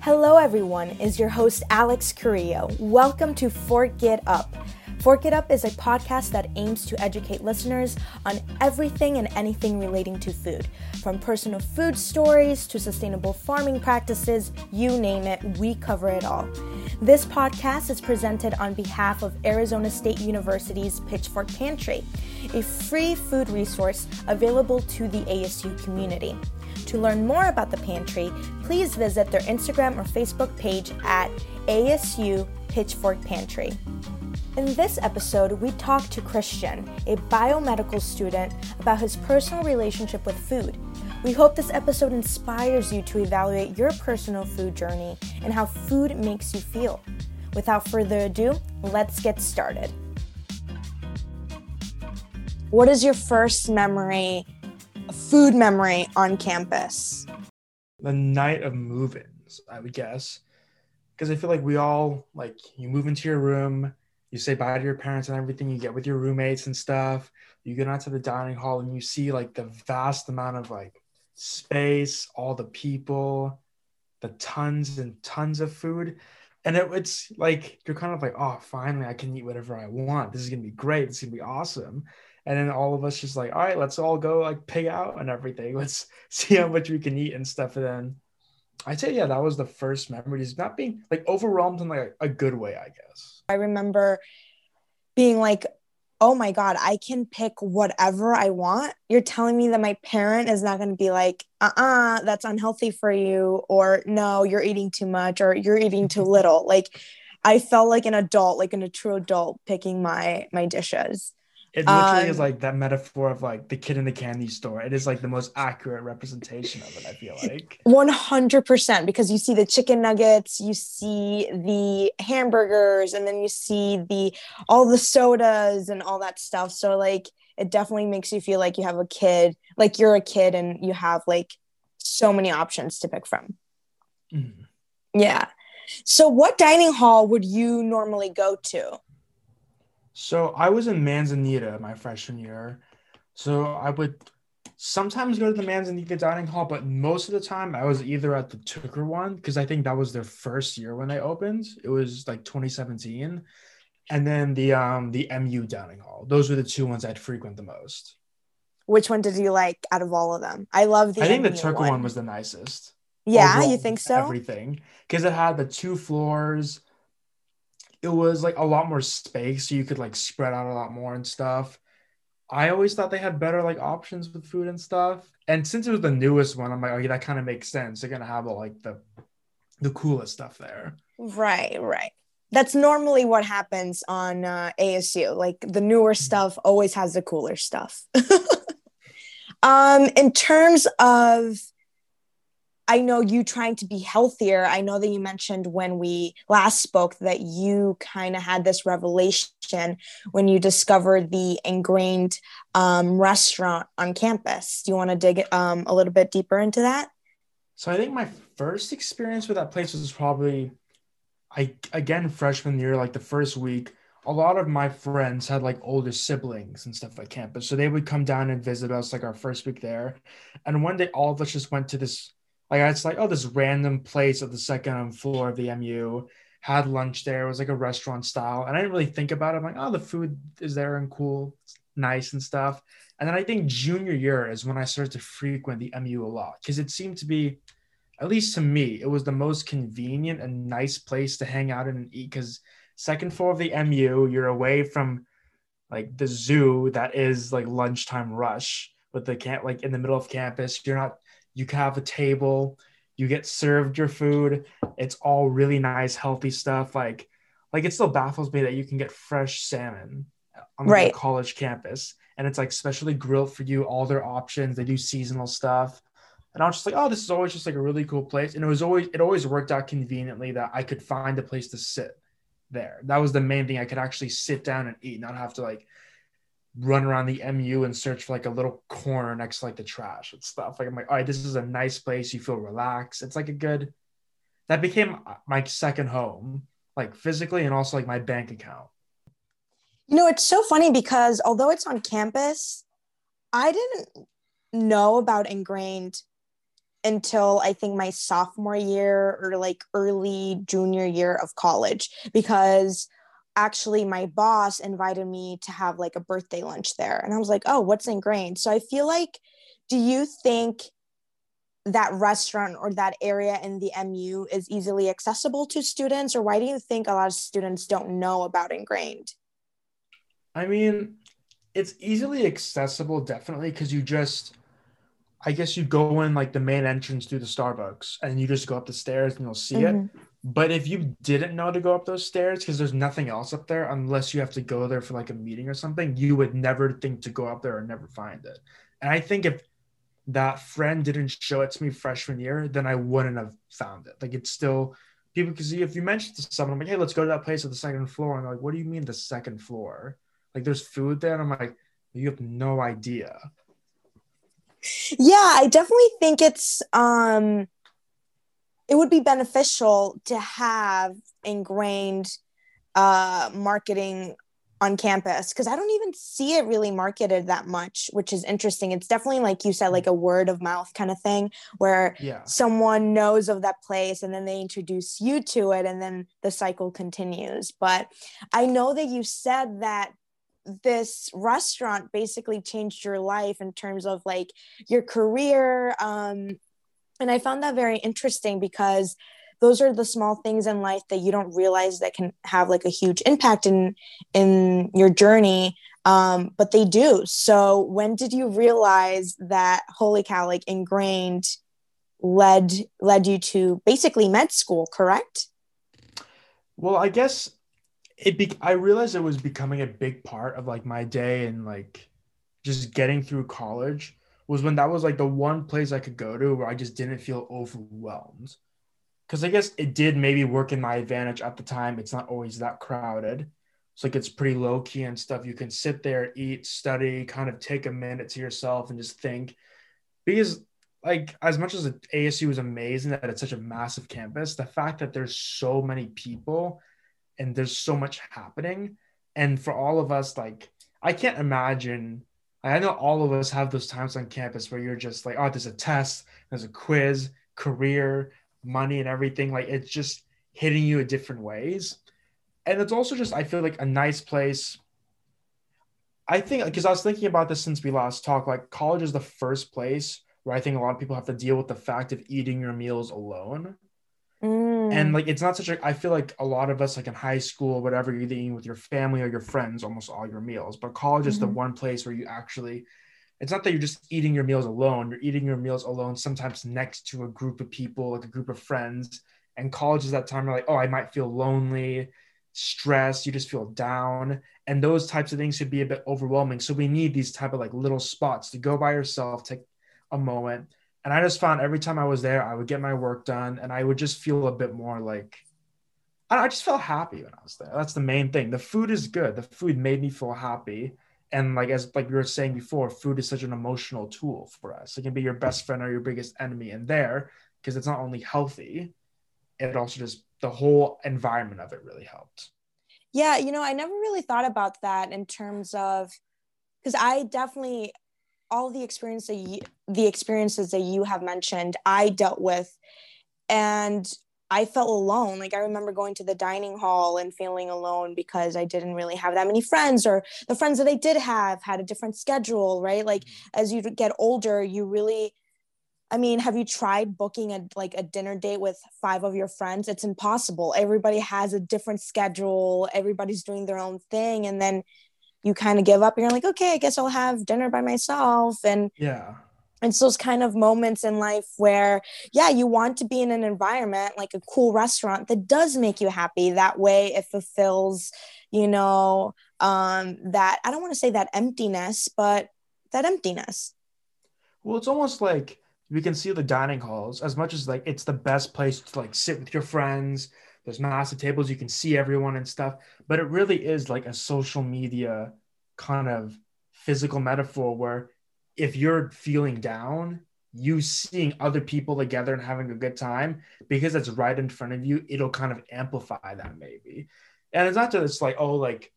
Hello, everyone, is your host Alex Carrillo. Welcome to Fork It Up. Fork It Up is a podcast that aims to educate listeners on everything and anything relating to food. From personal food stories to sustainable farming practices, you name it, we cover it all. This podcast is presented on behalf of Arizona State University's Pitchfork Pantry, a free food resource available to the ASU community. To learn more about the pantry, please visit their Instagram or Facebook page at ASU Pitchfork Pantry. In this episode, we talk to Christian, a biomedical student, about his personal relationship with food. We hope this episode inspires you to evaluate your personal food journey and how food makes you feel. Without further ado, let's get started. What is your first memory, food memory on campus? The night of move-ins, I would guess, because I feel like we all like you move into your room, you say bye to your parents and everything, you get with your roommates and stuff. You get out to the dining hall and you see like the vast amount of like space, all the people, the tons and tons of food. And it, it's like you're kind of like, oh, finally, I can eat whatever I want. This is gonna be great. This is gonna be awesome. And then all of us just like, all right, let's all go like pig out and everything. Let's see how much we can eat and stuff. And then I'd say, yeah, that was the first memories, not being like overwhelmed in like a, good way, I guess. I remember being like, oh my God, I can pick whatever I want. You're telling me that my parent is not going to be like, uh uh-uh, uh, that's unhealthy for you, or no, you're eating too much, or you're eating too little. Like, I felt like an adult, like an, a true adult picking my my dishes. It literally um, is like that metaphor of like the kid in the candy store. It is like the most accurate representation of it, I feel like. 100% because you see the chicken nuggets, you see the hamburgers, and then you see the all the sodas and all that stuff. So like it definitely makes you feel like you have a kid, like you're a kid and you have like so many options to pick from. Mm-hmm. Yeah. So what dining hall would you normally go to? So I was in Manzanita my freshman year. So I would sometimes go to the Manzanita dining hall, but most of the time I was either at the Tooker one because I think that was their first year when they opened. It was like 2017, and then the um the MU dining hall. Those were the two ones I'd frequent the most. Which one did you like out of all of them? I love the. I think MU the Tooker one. one was the nicest. Yeah, you think so? Everything because it had the two floors it was like a lot more space so you could like spread out a lot more and stuff. I always thought they had better like options with food and stuff and since it was the newest one i'm like okay that kind of makes sense. They're gonna have like the the coolest stuff there. Right right. That's normally what happens on uh, asu like the newer mm-hmm. stuff always has the cooler stuff. Um in terms of I know you trying to be healthier. I know that you mentioned when we last spoke that you kind of had this revelation when you discovered the Engrained um, restaurant on campus. Do you want to dig um, a little bit deeper into that? So I think my first experience with that place was probably, I again freshman year, like the first week. A lot of my friends had like older siblings and stuff at campus, so they would come down and visit us like our first week there. And one day, all of us just went to this like it's like, oh, this random place at the second floor of the MU had lunch there. It was like a restaurant style. And I didn't really think about it. I'm like, oh, the food is there and cool, nice and stuff. And then I think junior year is when I started to frequent the MU a lot because it seemed to be, at least to me, it was the most convenient and nice place to hang out and eat because second floor of the MU, you're away from like the zoo that is like lunchtime rush with the camp like in the middle of campus. You're not you can have a table you get served your food. It's all really nice healthy stuff. Like like it still baffles me that you can get fresh salmon on the right. college campus. And it's like specially grilled for you all their options. They do seasonal stuff. And i was just like oh this is always just like a really cool place. And it was always it always worked out conveniently that i could find a place to sit there. That was the main thing. I could actually sit down and eat not have to like run around the MU and search for like a little corner next to like the trash and stuff. Like I'm like, all right, this is a nice place. You feel relaxed. It's like a good. That became uh, my second home, like physically and also like my bank account. You know, it's so funny because although it's on campus, I didn't know about Engrained until I think my sophomore year or like early junior year of college because actually my boss invited me to have like a birthday lunch there and I was like, "Oh, what's Engrained?" So I feel like do you think that restaurant or that area in the MU is easily accessible to students or why do you think a lot of students don't know about Engrained? I mean, it's easily accessible definitely because you just I guess you go in like the main entrance through the Starbucks and you just go up the stairs and you'll see mm-hmm. it. But if you didn't know to go up those stairs because there's nothing else up there unless you have to go there for like a meeting or something, you would never think to go up there or never find it. And I think if that friend didn't show it to me freshman year, then I wouldn't have found it. Like it's still people because if you mention to someone, I'm like, hey, let's go to that place at the second floor. And they're like, what do you mean the second floor? Like there's food there. And I'm like, you have no idea yeah i definitely think it's um it would be beneficial to have Engrained uh marketing on campus because i don't even see it really marketed that much which is interesting it's definitely like you said like a word of mouth kind of thing where yeah. someone knows of that place and then they introduce you to it and then the cycle continues but i know that you said that this restaurant basically changed your life in terms of like your career um, and i found that very interesting because those are the small things in life that you don't realize that can have like a huge impact in in your journey um, but they do. So when did you realize that holy cow like Engrained led led you to basically med school correct? Well i guess it be I realized it was becoming a big part of like my day and like just getting through college was when that was like the one place I could go to where I just didn't feel overwhelmed. Cause I guess it did maybe work in my advantage at the time. It's not always that crowded. So like it's pretty low key and stuff. You can sit there, eat, study, kind of take a minute to yourself and just think. Because like as much as ASU is amazing that it's such a massive campus, the fact that there's so many people and there's so much happening. And for all of us like i can't imagine i know all of us have those times on campus where you're just like oh there's a test there's a quiz career money and everything. Like it's just hitting you in different ways. And it's also just i feel like a nice place. I think because i was thinking about this since we last talked like college is the first place where i think a lot of people have to deal with the fact of eating your meals alone Mm. And like it's not such a I feel like a lot of us like in high school, whatever you're eating with your family or your friends, almost all your meals. But college mm-hmm. is the mm-hmm. one place where you actually it's not that you're just eating your meals alone, you're eating your meals alone, sometimes next to a group of people, like a group of friends. And college is that time where like, oh, I might feel lonely, stressed, you just feel down. And those types of things should be a bit overwhelming. So we need these type of like little spots to go by yourself, take a moment and I just found every time I was there, I would get my work done and I would just feel a bit more like, I just felt happy when I was there. That's the main thing. The food is good. The food made me feel happy. And like as like we were saying before, food is such an emotional tool for us. It can be your best friend or your biggest enemy. And there, because it's not only healthy, it also just the whole environment of it really helped. Yeah, you know, I never really thought about that in terms of because I definitely all the experience that you, the experiences that you have mentioned, I dealt with, and I felt alone. Like I remember going to the dining hall and feeling alone because I didn't really have that many friends, or the friends that I did have had a different schedule. Right? Like mm-hmm. as you get older, you really I mean, have you tried booking a like a dinner date with five of your friends? It's impossible. Everybody has a different schedule. Everybody's doing their own thing, and then you kind of give up and you're like okay i guess i'll have dinner by myself. And yeah. it's those kind of moments in life where yeah you want to be in an environment like a cool restaurant that does make you happy. That way it fulfills you know um that i don't want to say that emptiness but that emptiness. Well it's almost like we can see the dining halls as much as like it's the best place to like sit with your friends there's massive tables you can see everyone and stuff but it really is like a social media kind of physical metaphor where if you're feeling down you seeing other people together and having a good time because it's right in front of you it'll kind of amplify that maybe. And it's not just like oh like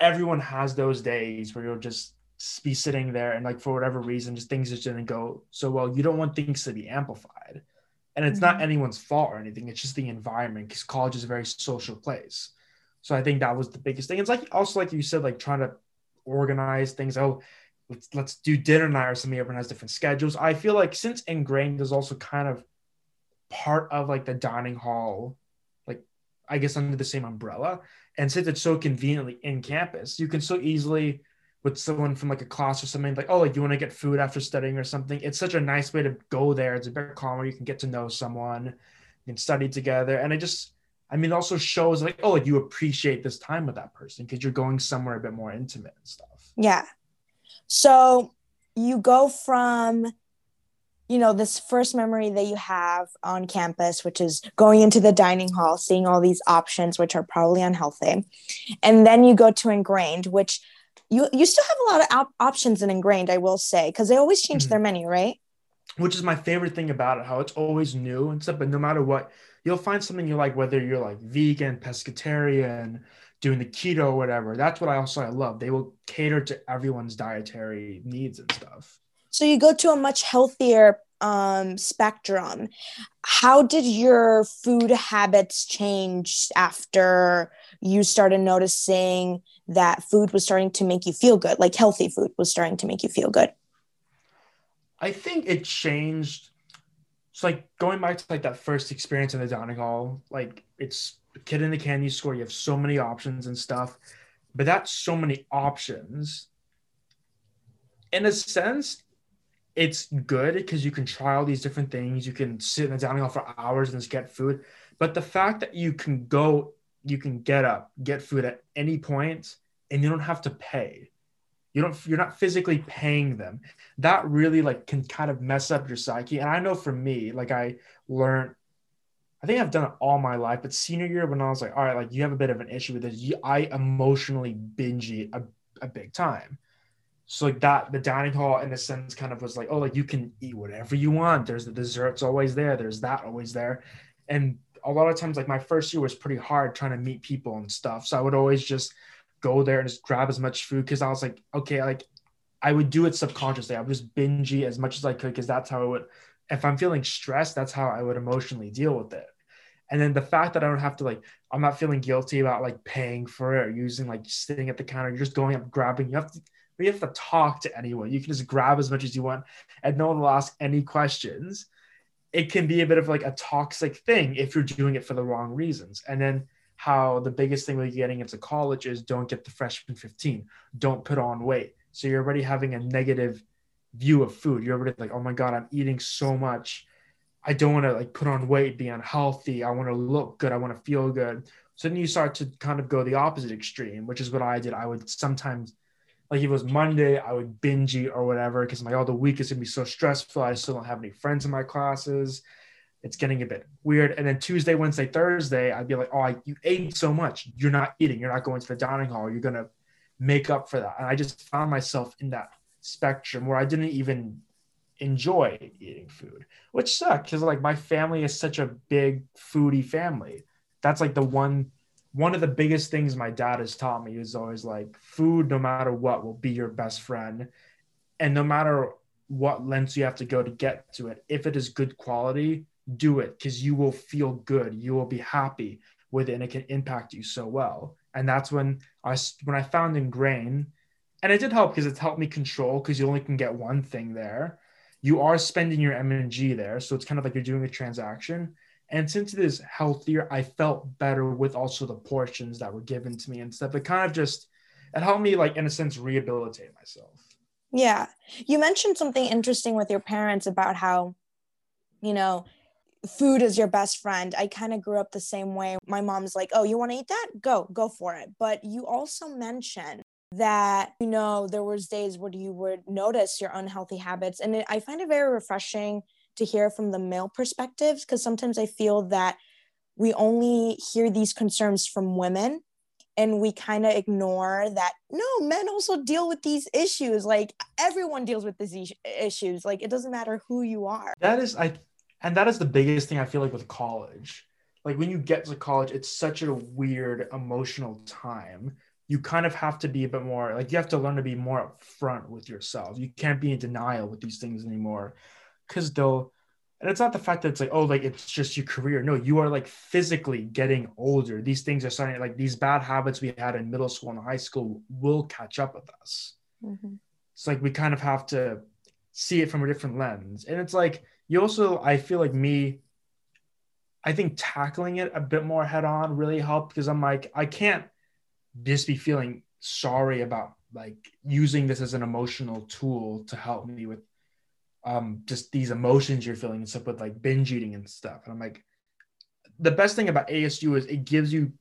everyone has those days where you'll just be sitting there and like for whatever reason just things just didn't go so well. You don't want things to be amplified and it's mm-hmm. not anyone's fault or anything. It's just the environment because college is a very social place. So i think that was the biggest thing. It's like also like you said like trying to organize things. Oh let's let's do dinner night or something. Everyone has different schedules. I feel like since Engrained is also kind of part of like the dining hall like i guess under the same umbrella. And since it's so conveniently in campus you can so easily with someone from like a class or something like oh like you want to get food after studying or something? It's such a nice way to go there. It's a bit calmer. You can get to know someone you can study together. And it just i mean it also shows like oh like you appreciate this time with that person because you're going somewhere a bit more intimate and stuff. Yeah. So you go from you know this first memory that you have on campus which is going into the dining hall seeing all these options which are probably unhealthy and then you go to Engrained which you you still have a lot of op- options in Engrained i will say because they always change mm-hmm. their menu right? Which is my favorite thing about it how it's always new and stuff but no matter what you'll find something you like whether you're like vegan pescatarian doing the keto or whatever. That's what i also i love. They will cater to everyone's dietary needs and stuff. So you go to a much healthier um, spectrum. How did your food habits change after you started noticing that food was starting to make you feel good, like healthy food was starting to make you feel good? I think it changed. It's like going back to like that first experience in the dining hall, like it's a kid in the candy store, you have so many options and stuff, but that's so many options. In a sense, it's good because you can try all these different things. You can sit in the dining hall for hours and just get food. But the fact that you can go you can get up, get food at any point, and you don't have to pay. You don't you're not physically paying them. That really like can kind of mess up your psyche. And I know for me, like I learned I think I've done it all my life, but senior year when I was like, all right, like you have a bit of an issue with this, you, I emotionally binge eat a, a big time. So like that, the dining hall in a sense kind of was like, oh, like you can eat whatever you want. There's the desserts always there. There's that always there. And a lot of times like my first year was pretty hard trying to meet people and stuff. So i would always just go there and just grab as much food because i was like okay like i would do it subconsciously. I would just binge as much as i could because that's how i would if i'm feeling stressed that's how i would emotionally deal with it. And then the fact that i don't have to like i'm not feeling guilty about like paying for it or using like sitting at the counter you're just going up grabbing. You have to you have to talk to anyone. You can just grab as much as you want and no one will ask any questions it can be a bit of like a toxic thing if you're doing it for the wrong reasons. And then how the biggest thing with getting into college is don't get the freshman 15, don't put on weight. So you're already having a negative view of food. You're already like, oh my God, I'm eating so much. I don't want to like put on weight, be unhealthy. I want to look good. I want to feel good. So then you start to kind of go the opposite extreme, which is what I did. I would sometimes like if it was Monday, I would binge eat or whatever because my all oh, the week is gonna be so stressful. I still don't have any friends in my classes. It's getting a bit weird. And then Tuesday, Wednesday, Thursday, I'd be like, oh, I, you ate so much. You're not eating. You're not going to the dining hall. You're gonna make up for that. And I just found myself in that spectrum where I didn't even enjoy eating food, which sucked because like my family is such a big foodie family. That's like the one one of the biggest things my dad has taught me is always like food no matter what will be your best friend. And no matter what lengths you have to go to get to it if it is good quality do it because you will feel good. You will be happy with it and it can impact you so well. And that's when i when i found ingrain and it did help because it's helped me control because you only can get one thing there. You are spending your m&g there so it's kind of like you're doing a transaction and since it is healthier, I felt better with also the portions that were given to me and stuff. It kind of just it helped me like in a sense rehabilitate myself. Yeah. You mentioned something interesting with your parents about how, you know, food is your best friend. I kind of grew up the same way. My mom's like, "Oh, you want to eat that? Go, go for it." But you also mentioned that you know there was days where you would notice your unhealthy habits and it, i find it very refreshing to hear from the male perspectives because sometimes I feel that we only hear these concerns from women and we kind of ignore that no men also deal with these issues. Like everyone deals with these issues. Like it doesn't matter who you are. That is i and that is the biggest thing i feel like with college. Like when you get to college it's such a weird emotional time. You kind of have to be a bit more like you have to learn to be more upfront with yourself. You can't be in denial with these things anymore because they'll and it's not the fact that it's like oh like it's just your career. No you are like physically getting older. These things are starting like these bad habits we had in middle school and high school will catch up with us. Mm-hmm. it's like we kind of have to see it from a different lens. And it's like you also i feel like me i think tackling it a bit more head on really helped because i'm like i can't just be feeling sorry about like using this as an emotional tool to help me with um just these emotions you're feeling and stuff with like binge eating and stuff. And i'm like the best thing about asu is it gives you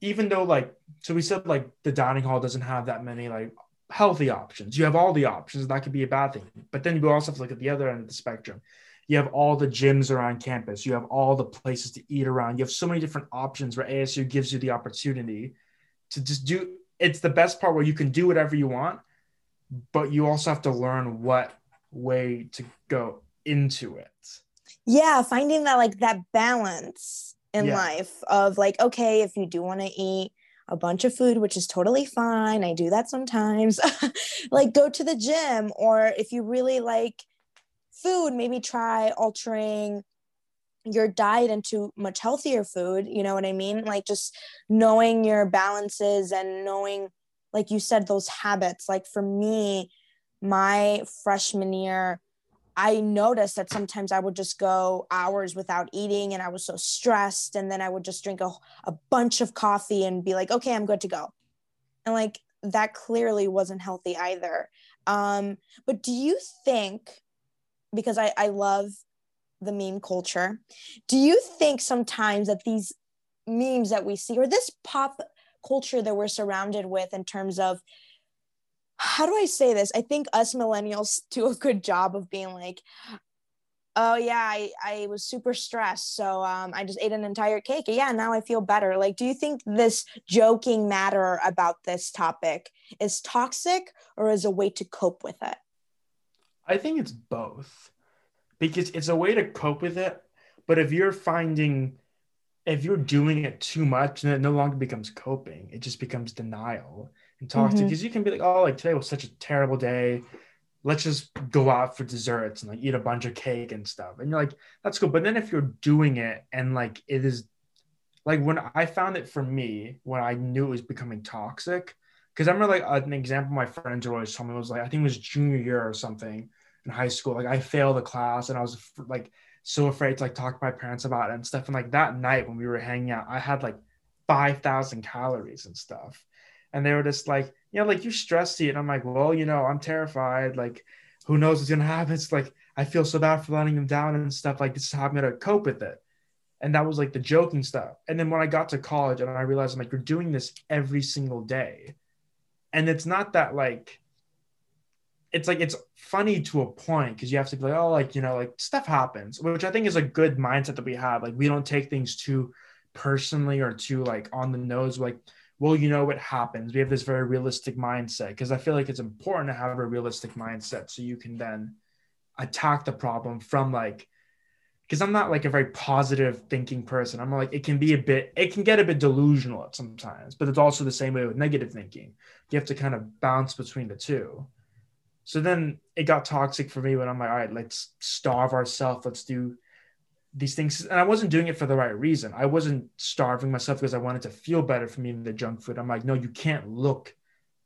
even though like so we said like the dining hall doesn't have that many like healthy options. You have all the options. That could be a bad thing. But then you also have to look at the other end of the spectrum. You have all the gyms around campus. You have all the places to eat around. You have so many different options where asu gives you the opportunity to just do it's the best part where you can do whatever you want but you also have to learn what way to go into it. Yeah, finding that like that balance in yeah. life of like, okay, if you do want to eat a bunch of food, which is totally fine, I do that sometimes, like go to the gym, or if you really like food, maybe try altering your diet into much healthier food. You know what I mean? Like just knowing your balances and knowing, like you said, those habits. Like for me, my freshman year, I noticed that sometimes I would just go hours without eating and I was so stressed. And then I would just drink a, a bunch of coffee and be like, okay, I'm good to go. And like that clearly wasn't healthy either. Um, but do you think, because I, I love the meme culture, do you think sometimes that these memes that we see or this pop culture that we're surrounded with in terms of how do I say this? I think us millennials do a good job of being like, oh yeah, I, I was super stressed. So um, I just ate an entire cake. Yeah, now I feel better. Like, do you think this joking matter about this topic is toxic or is a way to cope with it? I think it's both because it's a way to cope with it. But if you're finding, if you're doing it too much, then it no longer becomes coping, it just becomes denial and talk mm-hmm. to because you can be like, oh, like today was such a terrible day. Let's just go out for desserts and like eat a bunch of cake and stuff. And you're like, that's cool. But then if you're doing it and like it is like when I found it for me, when I knew it was becoming toxic, because I remember like an example my friends always told me was like, I think it was junior year or something in high school. Like I failed a class and I was like so afraid to like talk to my parents about it and stuff. And like that night when we were hanging out, I had like 5,000 calories and stuff and they were just like, you know, like you stressed it. And I'm like, well, you know, I'm terrified. Like, who knows what's gonna happen? It's like I feel so bad for letting them down and stuff. Like, this is how I'm gonna cope with it. And that was like the joking stuff. And then when I got to college and I realized I'm like, you're doing this every single day. And it's not that like it's like it's funny to a point because you have to be like, oh, like, you know, like stuff happens, which I think is a good mindset that we have. Like we don't take things too personally or too like on the nose. Like well, you know what happens. We have this very realistic mindset because I feel like it's important to have a realistic mindset so you can then attack the problem from like because I'm not like a very positive thinking person. I'm like it can be a bit it can get a bit delusional at sometimes, but it's also the same way with negative thinking. You have to kind of bounce between the two. So then it got toxic for me when I'm like, all right, let's starve ourselves. Let's do these things and i wasn't doing it for the right reason. I wasn't starving myself because i wanted to feel better from eating the junk food. I'm like no you can't look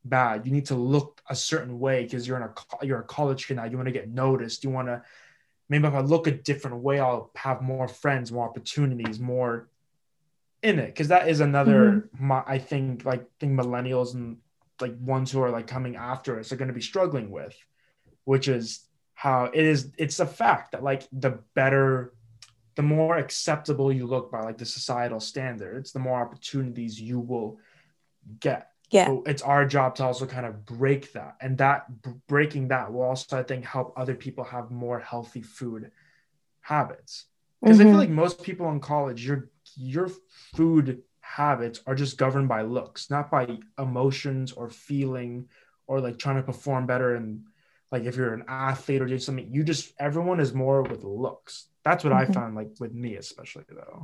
bad. You need to look a certain way because you're in a you're a college kid now. You want to get noticed. You want to maybe if i look a different way i'll have more friends more opportunities more in it. Because that is another mm-hmm. my, i think like think millennials and like ones who are like coming after us are going to be struggling with which is how it is it's a fact that like the better the more acceptable you look by like the societal standards, the more opportunities you will get. Yeah. So it's our job to also kind of break that. And that breaking that will also, I think, help other people have more healthy food habits. Because mm-hmm. I feel like most people in college, your your food habits are just governed by looks, not by emotions or feeling or like trying to perform better and like if you're an athlete or doing something, you just everyone is more with looks that's what mm-hmm. I found like with me, especially though.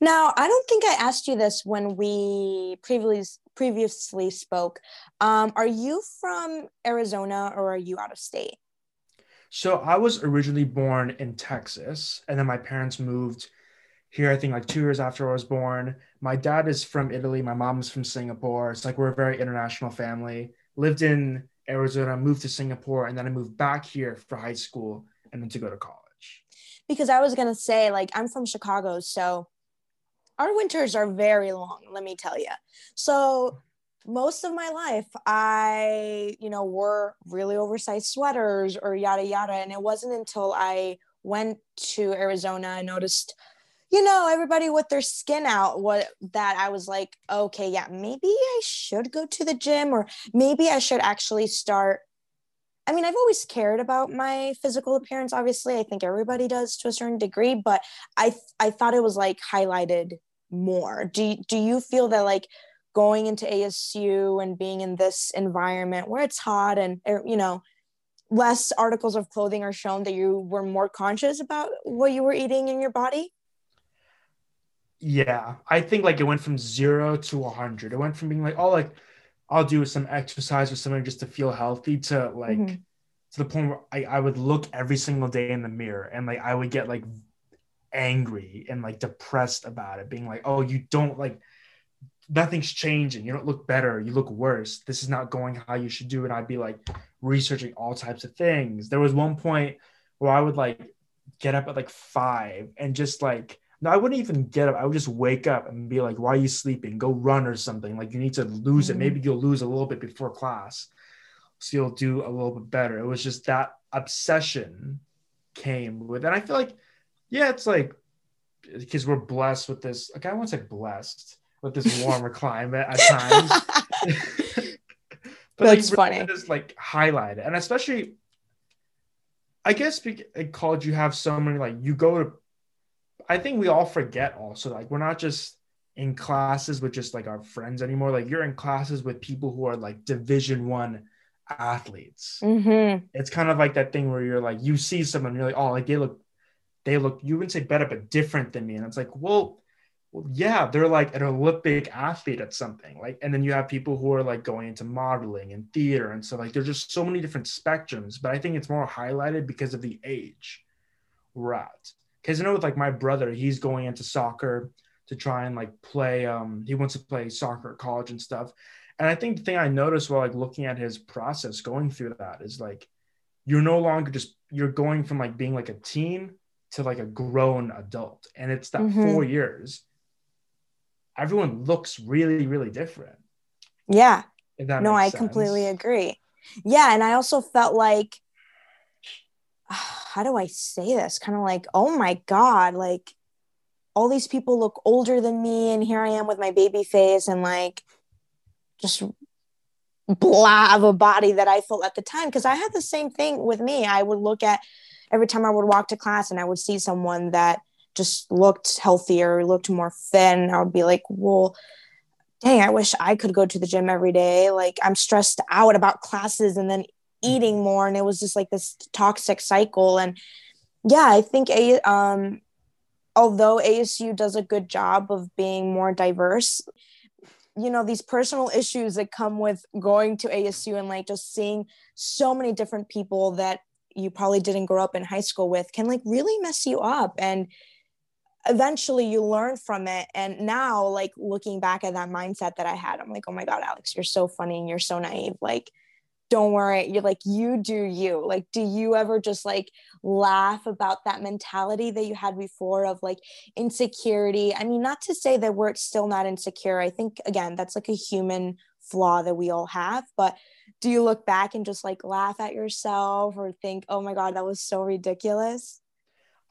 Now, I don't think I asked you this when we previously previously spoke. Um, are you from Arizona or are you out of state? So I was originally born in Texas, and then my parents moved here. I think like two years after I was born. My dad is from Italy. My mom is from Singapore. It's like we're a very international family. Lived in Arizona, moved to Singapore, and then I moved back here for high school and then to go to college. Because I was gonna say, like, I'm from Chicago, so our winters are very long, let me tell you. So most of my life, I, you know, wore really oversized sweaters or yada yada. And it wasn't until I went to Arizona, I noticed, you know, everybody with their skin out, what that I was like, okay, yeah, maybe I should go to the gym or maybe I should actually start I mean, I've always cared about my physical appearance. Obviously, I think everybody does to a certain degree, but I I thought it was like highlighted more. Do do you feel that like going into ASU and being in this environment where it's hot and er, you know less articles of clothing are shown that you were more conscious about what you were eating in your body? Yeah, I think like it went from zero to a 100. It went from being like, oh, like I'll do some exercise or something just to feel healthy to like mm-hmm. to the point where I, I would look every single day in the mirror and like I would get like angry and like depressed about it, being like, oh, you don't like nothing's changing. You don't look better. You look worse. This is not going how you should do. And I'd be like researching all types of things. There was one point where I would like get up at like five and just like no, I wouldn't even get up. I would just wake up and be like, why are you sleeping? Go run or something. Like you need to lose mm-hmm. it. Maybe you'll lose a little bit before class. So you'll do a little bit better. It was just that obsession came with, and I feel like, yeah, it's like because we're blessed with this. Like I won't say blessed with this warmer climate at times. but That's like, funny. Just like highlight it, and especially, I guess in college you have so many like you go to I think we all forget also like we're not just in classes with just like our friends anymore. Like you're in classes with people who are like division one athletes. Mm-hmm. It's kind of like that thing where you're like, you see someone, you're like, oh, like they look, they look, you wouldn't say better, but different than me. And it's like, well, well, yeah, they're like an Olympic athlete at something. Like, and then you have people who are like going into modeling and theater and so like there's just so many different spectrums. But I think it's more highlighted because of the age we're at because I know with like my brother, he's going into soccer to try and like play. Um, he wants to play soccer at college and stuff. And I think the thing I noticed while like looking at his process going through that is like you're no longer just you're going from like being like a teen to like a grown adult, and it's that mm-hmm. four years. Everyone looks really, really different. Yeah. no, I sense. completely agree. Yeah, and I also felt like how do I say this? Kind of like, oh my God, like all these people look older than me. And here I am with my baby face and like just blah of a body that I felt at the time. Cause I had the same thing with me. I would look at every time I would walk to class and I would see someone that just looked healthier, looked more thin. I would be like, well, dang, I wish I could go to the gym every day. Like I'm stressed out about classes and then eating more and it was just like this toxic cycle. And yeah i think a um although asu does a good job of being more diverse you know these personal issues that come with going to asu and like just seeing so many different people that you probably didn't grow up in high school with can like really mess you up. And eventually you learn from it. And now like looking back at that mindset that i had i'm like oh my god alex you're so funny and you're so naive. Like don't worry you're like you do you. Like do you ever just like laugh about that mentality that you had before of like insecurity? I mean not to say that we're still not insecure. I think again that's like a human flaw that we all have but do you look back and just like laugh at yourself or think oh my god that was so ridiculous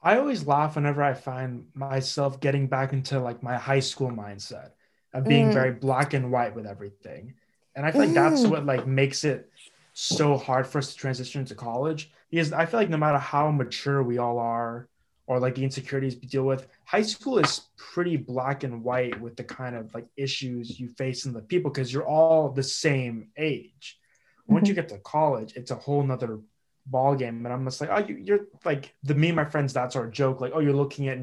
i always laugh whenever i find myself getting back into like my high school mindset of being mm. very black and white with everything. And i feel like mm. that's what like makes it so hard for us to transition into college because I feel like no matter how mature we all are or like the insecurities we deal with, high school is pretty black and white with the kind of like issues you face in the people because you're all the same age. Once mm-hmm. you get to college, it's a whole nother ball game. And I'm just like, oh, you, are like the me and my friends. That's our joke. Like, oh, you're looking at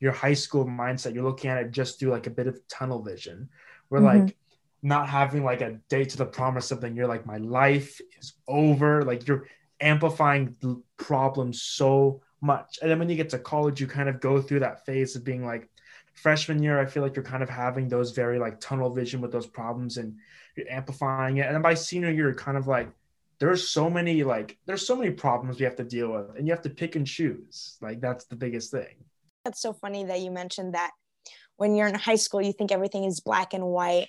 your high school mindset. You're looking at it just through like a bit of tunnel vision. We're mm-hmm. like, not having like a date to the promise something you're like my life is over like you're amplifying the problems so much. And then when you get to college you kind of go through that phase of being like freshman year i feel like you're kind of having those very like tunnel vision with those problems and you're amplifying it. And then by senior year you're kind of like there's so many like there's so many problems we have to deal with and you have to pick and choose. Like that's the biggest thing. That's so funny that you mentioned that. When you're in high school you think everything is black and white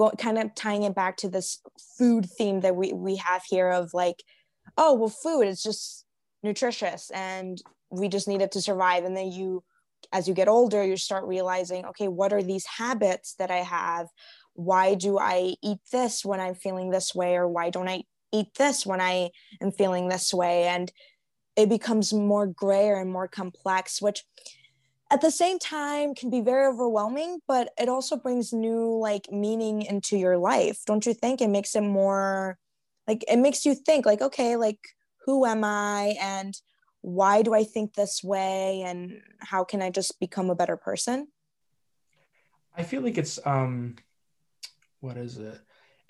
Go, kind of tying it back to this food theme that we, we have here of like oh well food is just nutritious and we just need it to survive. And then you as you get older you start realizing okay what are these habits that i have? Why do i eat this when i'm feeling this way? Or why don't i eat this when I am feeling this way. And it becomes more grayer and more complex, which at the same time can be very overwhelming, but it also brings new like meaning into your life. Don't you think? It makes it more like it makes you think like, okay, like who am I and why do I think this way and how can I just become a better person? I feel like it's um what is it?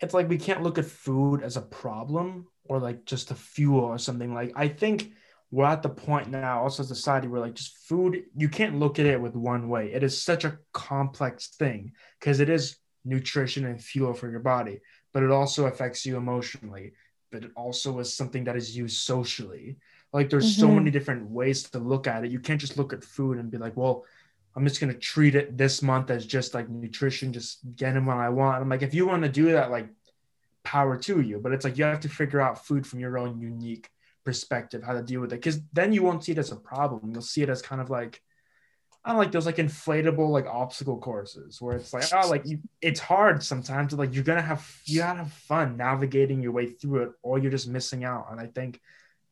it's like we can't look at food as a problem or like just a fuel or something like i think we're at the point now also as a society where like just food you can't look at it with one way it is such a complex thing because it is nutrition and fuel for your body but it also affects you emotionally but it also is something that is used socially like there's mm-hmm. so many different ways to look at it you can't just look at food and be like well I'm just gonna treat it this month as just like nutrition, just getting what I want. I'm like, if you want to do that, like power to you. But it's like you have to figure out food from your own unique perspective, how to deal with it. Cause then you won't see it as a problem. You'll see it as kind of like I don't like those like inflatable like obstacle courses where it's like oh like you it's hard sometimes like you're gonna have you gotta have fun navigating your way through it or you're just missing out. And I think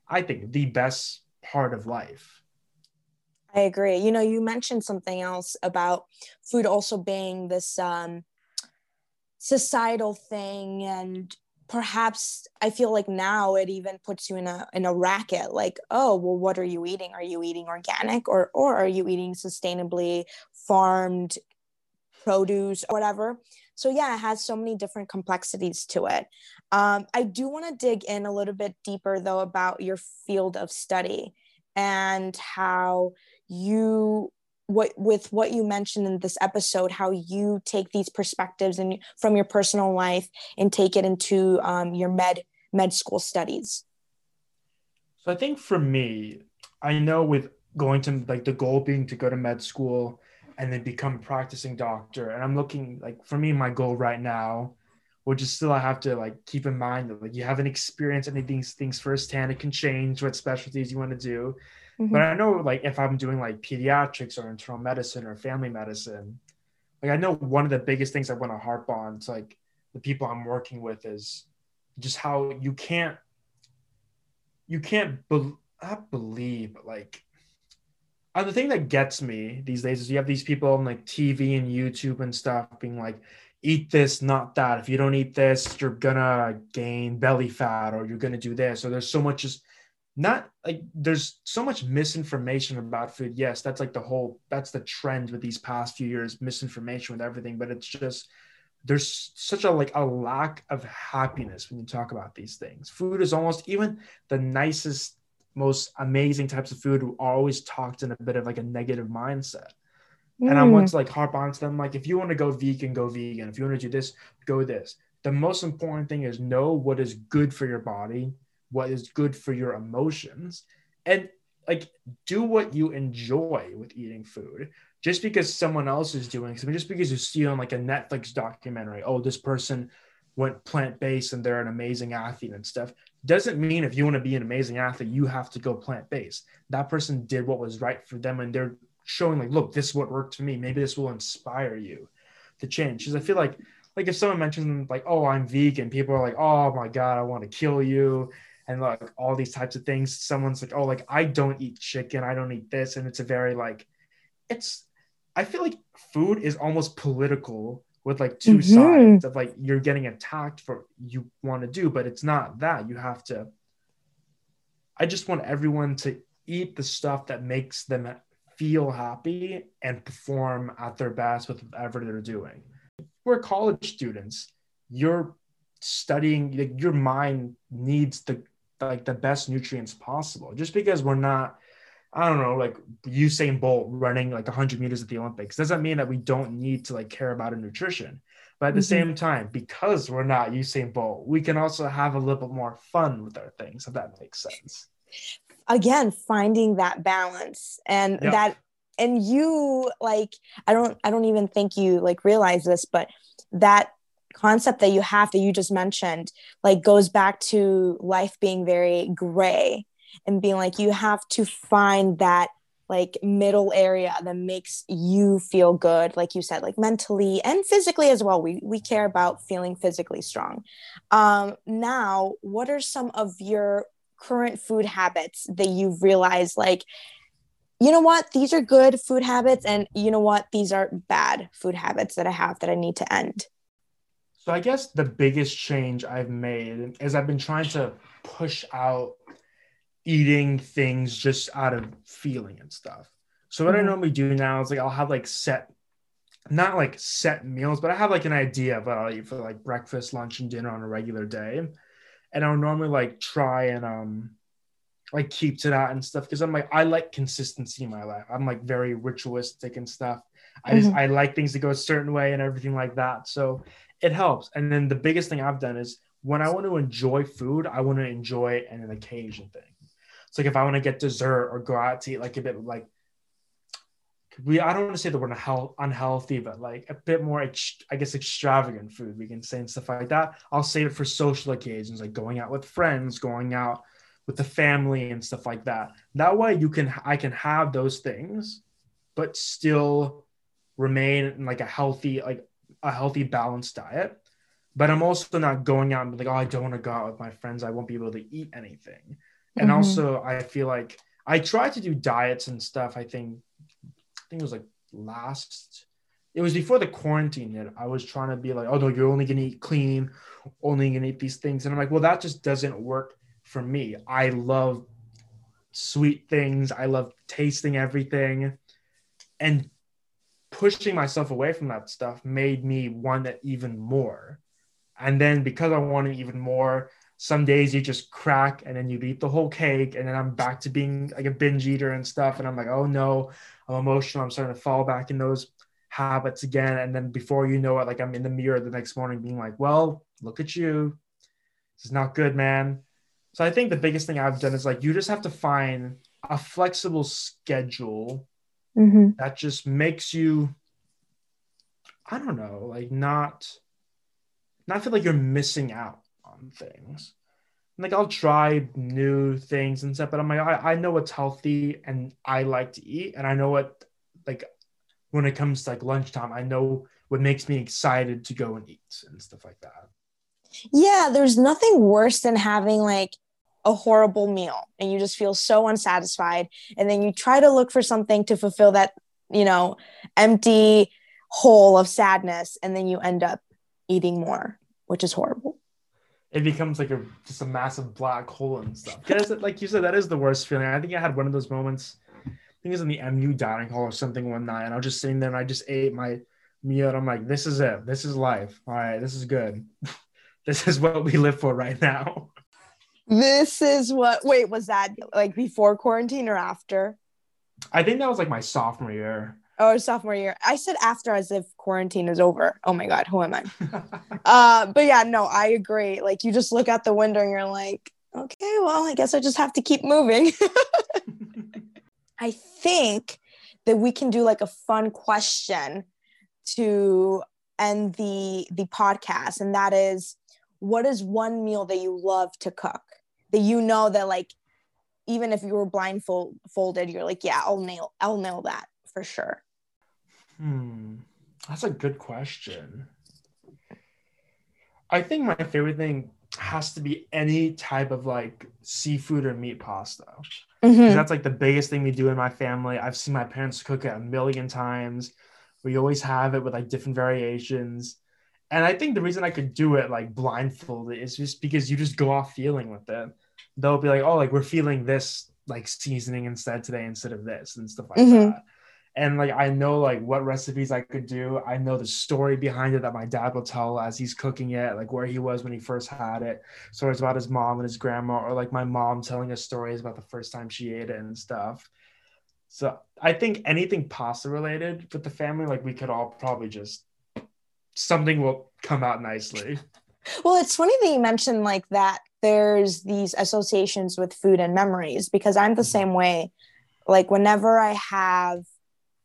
I think the best part of life I agree. You know, you mentioned something else about food also being this um, societal thing, and perhaps I feel like now it even puts you in a in a racket. Like, oh, well, what are you eating? Are you eating organic, or or are you eating sustainably farmed produce, or whatever? So yeah, it has so many different complexities to it. Um, I do want to dig in a little bit deeper though about your field of study and how you what with what you mentioned in this episode how you take these perspectives and from your personal life and take it into um, your med med school studies? So i think for me i know with going to like the goal being to go to med school and then become a practicing doctor and i'm looking like for me my goal right now which is still i have to like keep in mind that like you haven't experienced any of these things firsthand. It can change what specialties you want to do Mm-hmm. But I know like if I'm doing like pediatrics or internal medicine or family medicine, like I know one of the biggest things I want to harp on to like the people I'm working with is just how you can't you can't be- not believe but like uh, the thing that gets me these days is you have these people on like TV and YouTube and stuff being like eat this not that if you don't eat this you're gonna gain belly fat or you're gonna do this or there's so much just not like there's so much misinformation about food. Yes, that's like the whole that's the trend with these past few years, misinformation with everything, but it's just there's such a like a lack of happiness when you talk about these things. Food is almost even the nicest, most amazing types of food are always talked in a bit of like a negative mindset. Mm. And I want to like harp on to them like if you want to go vegan, go vegan. If you want to do this, go this. The most important thing is know what is good for your body what is good for your emotions and like do what you enjoy with eating food. Just because someone else is doing something just because you see on like a netflix documentary oh this person went plant-based and they're an amazing athlete and stuff doesn't mean if you want to be an amazing athlete you have to go plant-based. That person did what was right for them and they're showing like look this is what worked for me. Maybe this will inspire you to change. Because i feel like like if someone mentions like oh i'm vegan people are like oh my god i want to kill you and like all these types of things. Someone's like, oh, like I don't eat chicken, I don't eat this, and it's a very like, it's. I feel like food is almost political with like 2 mm-hmm. sides of like you're getting attacked for you want to do, but it's not that you have to. I just want everyone to eat the stuff that makes them feel happy and perform at their best with whatever they're doing. We're college students you're studying like your mind needs the like the best nutrients possible just because we're not i don't know like usain bolt running like 100 meters at the olympics doesn't mean that we don't need to like care about our nutrition but at the mm-hmm. same time because we're not usain bolt we can also have a little bit more fun with our things if that makes sense again finding that balance and yep. that and you like i don't i don't even think you like realize this but that concept that you have that you just mentioned like goes back to life being very gray and being like you have to find that like middle area that makes you feel good like you said like mentally and physically as well. We we care about feeling physically strong. Um now what are some of your current food habits that you've realized like you know what? These are good food habits and you know what? These are bad food habits that i have that i need to end so I guess the biggest change I've made is I've been trying to push out eating things just out of feeling and stuff. So what mm-hmm. I normally do now is like I'll have like set not like set meals, but I have like an idea of what I'll eat for like breakfast, lunch, and dinner on a regular day. And I'll normally like try and um like keep to that and stuff because I'm like I like consistency in my life. I'm like very ritualistic and stuff. I just mm-hmm. I like things to go a certain way and everything like that. So it helps. And then the biggest thing I've done is when I want to enjoy food, I want to enjoy it an occasion thing. It's like if I want to get dessert or go out to eat like a bit like we I don't want to say the word health, unhealthy, but like a bit more ex, I guess extravagant food we can say and stuff like that. I'll save it for social occasions like going out with friends, going out with the family and stuff like that. That way you can I can have those things, but still remain in like a healthy like a healthy, balanced diet. But I'm also not going out and be like, oh, I don't want to go out with my friends. I won't be able to eat anything. And mm-hmm. also, I feel like I tried to do diets and stuff. I think, I think it was like last. It was before the quarantine hit. I was trying to be like, oh no, you're only gonna eat clean, only gonna eat these things, and I'm like, well, that just doesn't work for me. I love sweet things. I love tasting everything, and pushing myself away from that stuff made me want it even more. And then because I wanted even more, some days you just crack and then you eat the whole cake. And then I'm back to being like a binge eater and stuff. And I'm like, oh no, I'm emotional. I'm starting to fall back in those habits again. And then before you know it, like I'm in the mirror the next morning being like, well, look at you. This is not good, man. So I think the biggest thing I've done is like you just have to find a flexible schedule mm-hmm. that just makes you i don't know like not not feel like you're missing out on things like i'll try new things and stuff but i'm like I, I know what's healthy and i like to eat and i know what like when it comes to like lunchtime i know what makes me excited to go and eat and stuff like that yeah there's nothing worse than having like a horrible meal and you just feel so unsatisfied. And then you try to look for something to fulfill that you know empty hole of sadness and then you end up eating more which is horrible. It becomes like a just a massive black hole and stuff. Because like you said that is the worst feeling. I think i had one of those moments i think it was in the mu dining hall or something one night and i was just sitting there and i just ate my meal and i'm like this is it. This is life. All right. This is good. This is what we live for right now this is what, wait, was that like before quarantine or after? I think that was like my sophomore year. Oh, sophomore year. I said after as if quarantine is over. Oh my God, who am I? uh, but yeah, no, I agree. Like you just look out the window and you're like, okay, well, I guess I just have to keep moving. I think that we can do like a fun question to end the the podcast, and that is, what is one meal that you love to cook? That you know that like even if you were blindfolded you're like yeah i'll nail i'll nail that for sure. Hmm. That's a good question. I think my favorite thing has to be any type of like seafood or meat pasta. Mm-hmm. that's like the biggest thing we do in my family. I've seen my parents cook it a million times. We always have it with like different variations and I think the reason I could do it like blindfolded is just because you just go off feeling with it. They'll be like, oh, like we're feeling this like seasoning instead today instead of this and stuff like mm-hmm. that. and like I know like what recipes I could do. I know the story behind it that my dad will tell as he's cooking it, like where he was when he first had it. Stories about his mom and his grandma, or like my mom telling us stories about the first time she ate it and stuff. So I think anything pasta related with the family, like we could all probably just something will come out nicely. Well, it's funny that you mentioned like that there's these associations with food and memories because I'm the mm-hmm. same way. Like whenever I have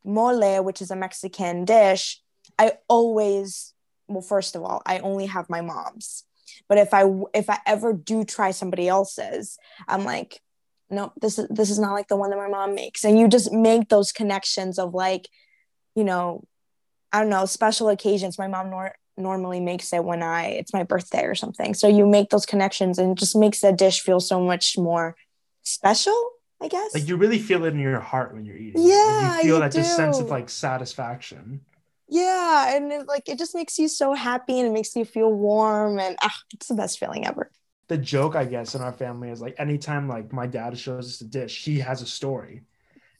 mole, which is a Mexican dish, I always, well, first of all, I only have my mom's. But if I if I ever do try somebody else's, I'm like, no, this is this is not like the one that my mom makes. And you just make those connections of like, you know, I don't know, special occasions. My mom nor- normally makes it when I it's my birthday or something. So you make those connections and just makes the dish feel so much more special I guess. Like you really feel it in your heart when you're eating. Yeah, like you feel you that do. just sense of like satisfaction. Yeah, and it, like it just makes you so happy and it makes you feel warm and ah, it's the best feeling ever. The joke, I guess, in our family is like anytime like my dad shows us a dish, he has a story,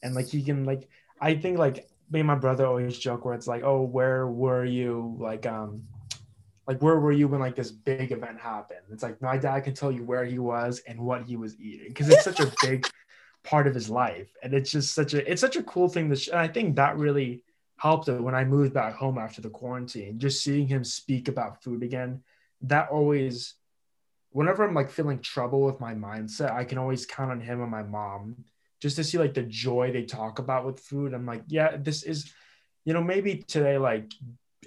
and like he can like I think like me and my brother always joke where it's like, oh, where were you? Like um like where were you when like this big event happened? It's like my dad can tell you where he was and what he was eating because it's such a big part of his life. And it's just such a it's such a cool thing to sh- and i think that really helped it when i moved back home after the quarantine. Just seeing him speak about food again that always whenever i'm like feeling trouble with my mindset i can always count on him and my mom just to see like the joy they talk about with food. I'm like yeah this is you know maybe today like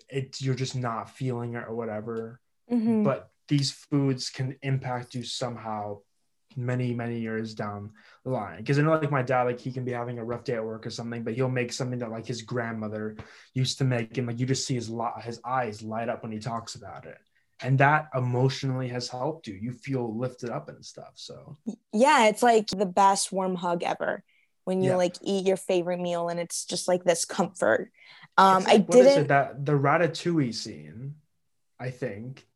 it's you're just not feeling it or whatever mm-hmm. but these foods can impact you somehow many many years down the line. Because i know like my dad like he can be having a rough day at work or something but he'll make something that like his grandmother used to make and like you just see his lot his eyes light up when he talks about it and that emotionally has helped you you feel lifted up and stuff so yeah it's like the best warm hug ever when you yeah. like eat your favorite meal and it's just like this comfort um like, i didn't that the ratatouille scene i think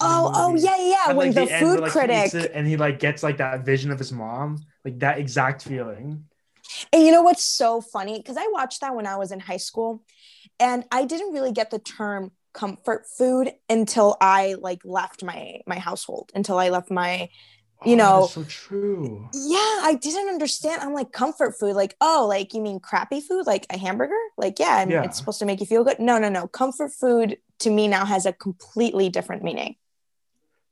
Oh, oh yeah, yeah. When like, the, the food end, critic and he like gets like that vision of his mom, like that exact feeling. And you know what's so funny? Because I watched that when I was in high school, and I didn't really get the term comfort food until I like left my my household, until I left my you oh, know so true. Yeah i didn't understand. I'm like comfort food like oh like you mean crappy food like a hamburger? Like yeah, and yeah. it's supposed to make you feel good. No no no. Comfort food to me now has a completely different meaning.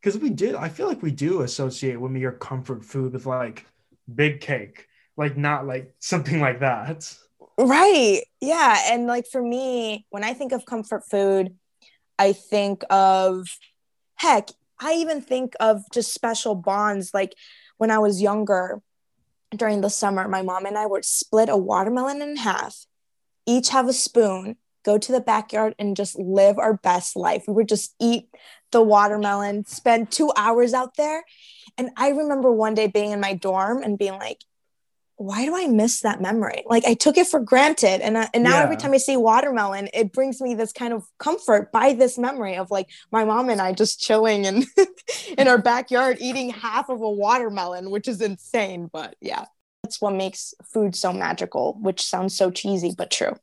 Because we did i feel like we do associate with your comfort food with like big cake like not like something like that. Right. Yeah and like for me when i think of comfort food i think of heck i even think of just special bonds like when i was younger during the summer my mom and i would split a watermelon in half each have a spoon go to the backyard and just live our best life. We would just eat the watermelon, spend two hours out there. And I remember one day being in my dorm and being like, why do I miss that memory? Like I took it for granted. And, uh, and now yeah. every time I see watermelon, it brings me this kind of comfort by this memory of like my mom and I just chilling and in our backyard eating half of a watermelon, which is insane. But yeah, that's what makes food so magical, which sounds so cheesy, but true.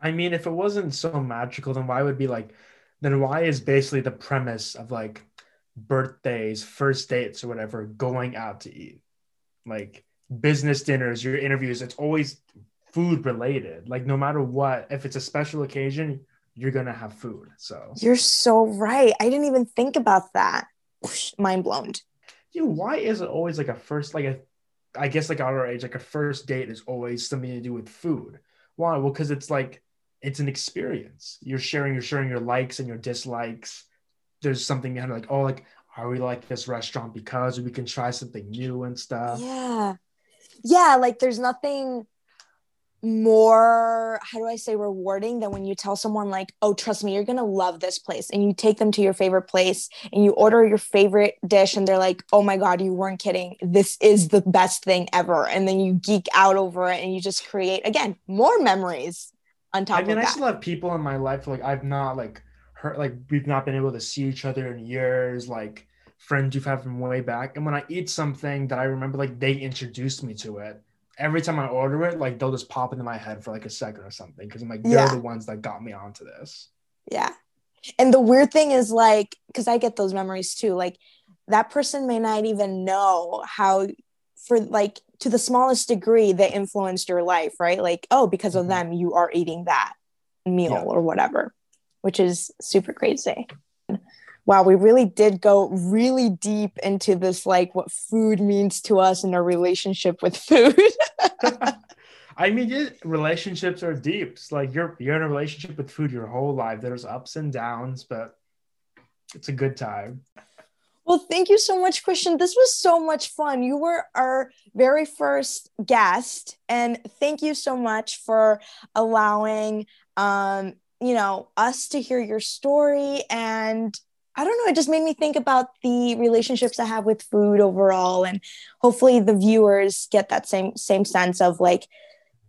I mean, if it wasn't so magical, then why would be like, then why is basically the premise of like birthdays, first dates, or whatever going out to eat? Like business dinners, your interviews, it's always food related. Like no matter what, if it's a special occasion, you're gonna have food. So you're so right. I didn't even think about that. Mind blown. You why is it always like a first like a I guess like our age, like a first date is always something to do with food. Why? Well, because it's like it's an experience. You're sharing, you're sharing your likes and your dislikes. There's something of like, oh, like, are we like this restaurant because we can try something new and stuff? Yeah. Yeah. Like there's nothing more, how do I say, rewarding than when you tell someone, like, oh, trust me, you're going to love this place. And you take them to your favorite place and you order your favorite dish and they're like, oh my God, you weren't kidding. This is the best thing ever. And then you geek out over it and you just create, again, more memories on top of that. I mean, I still have people in my life like I've not like hurt like we've not been able to see each other in years, like friends you've had from way back. And when I eat something that I remember like they introduced me to it every time I order it, like they'll just pop into my head for like a second or something because I'm like, they're Yeah. the ones that got me onto this. Yeah. And the weird thing is like, because I get those memories too, like that person may not even know how, for like to the smallest degree, they influenced your life, right? Like, oh, because of Mhm. them, you are eating that meal Yeah. or whatever, which is super crazy. Wow, we really did go really deep into this, like what food means to us and our relationship with food. I mean, it, relationships are deep. It's like you're you're in a relationship with food your whole life. There's ups and downs, but it's a good time. Well, thank you so much, Christian. This was so much fun. You were our very first guest, and thank you so much for allowing, um, you know, us to hear your story. And I don't know, it just made me think about the relationships I have with food overall, and hopefully the viewers get that same same sense of like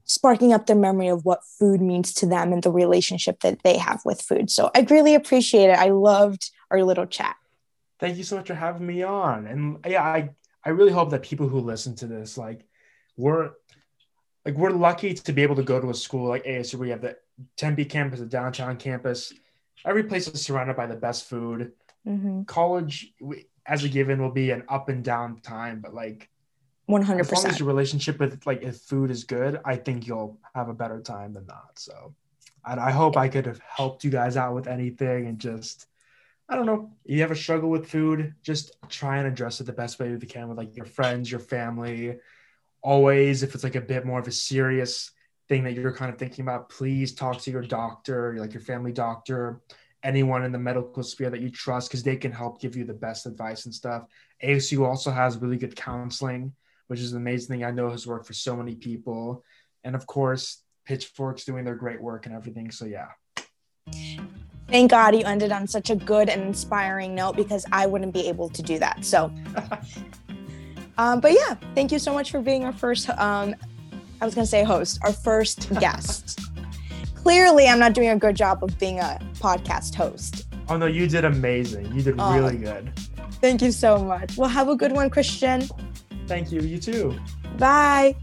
sparking up their memory of what food means to them and the relationship that they have with food. So I really appreciate it. I loved our little chat. Thank you so much for having me on. And yeah, I I really hope that people who listen to this, like, we're like we're lucky to be able to go to a school like ASU. Where we have the Tempe campus, the downtown campus. Every place is surrounded by the best food. Mm-hmm. College, as a given, will be an up and down time, but like 100%. as long as your relationship with like if food is good, I think you'll have a better time than not. So, and I hope I could have helped you guys out with anything and just, I don't know, you have a struggle with food, just try and address it the best way you can with like your friends, your family. Always, if it's like a bit more of a serious thing that you're kind of thinking about, please talk to your doctor, like your family doctor, anyone in the medical sphere that you trust, because they can help give you the best advice and stuff. ASU also has really good counseling which is an amazing thing I know has worked for so many people. And of course, Pitchfork's doing their great work and everything. So yeah. Thank God you ended on such a good and inspiring note because I wouldn't be able to do that. So, um, but yeah, thank you so much for being our first. Um, I was gonna say host, our first guest. Clearly, I'm not doing a good job of being a podcast host. Oh no, you did amazing. You did really good. Thank you so much. Well, have a good one, Christian. Thank you. You too. Bye.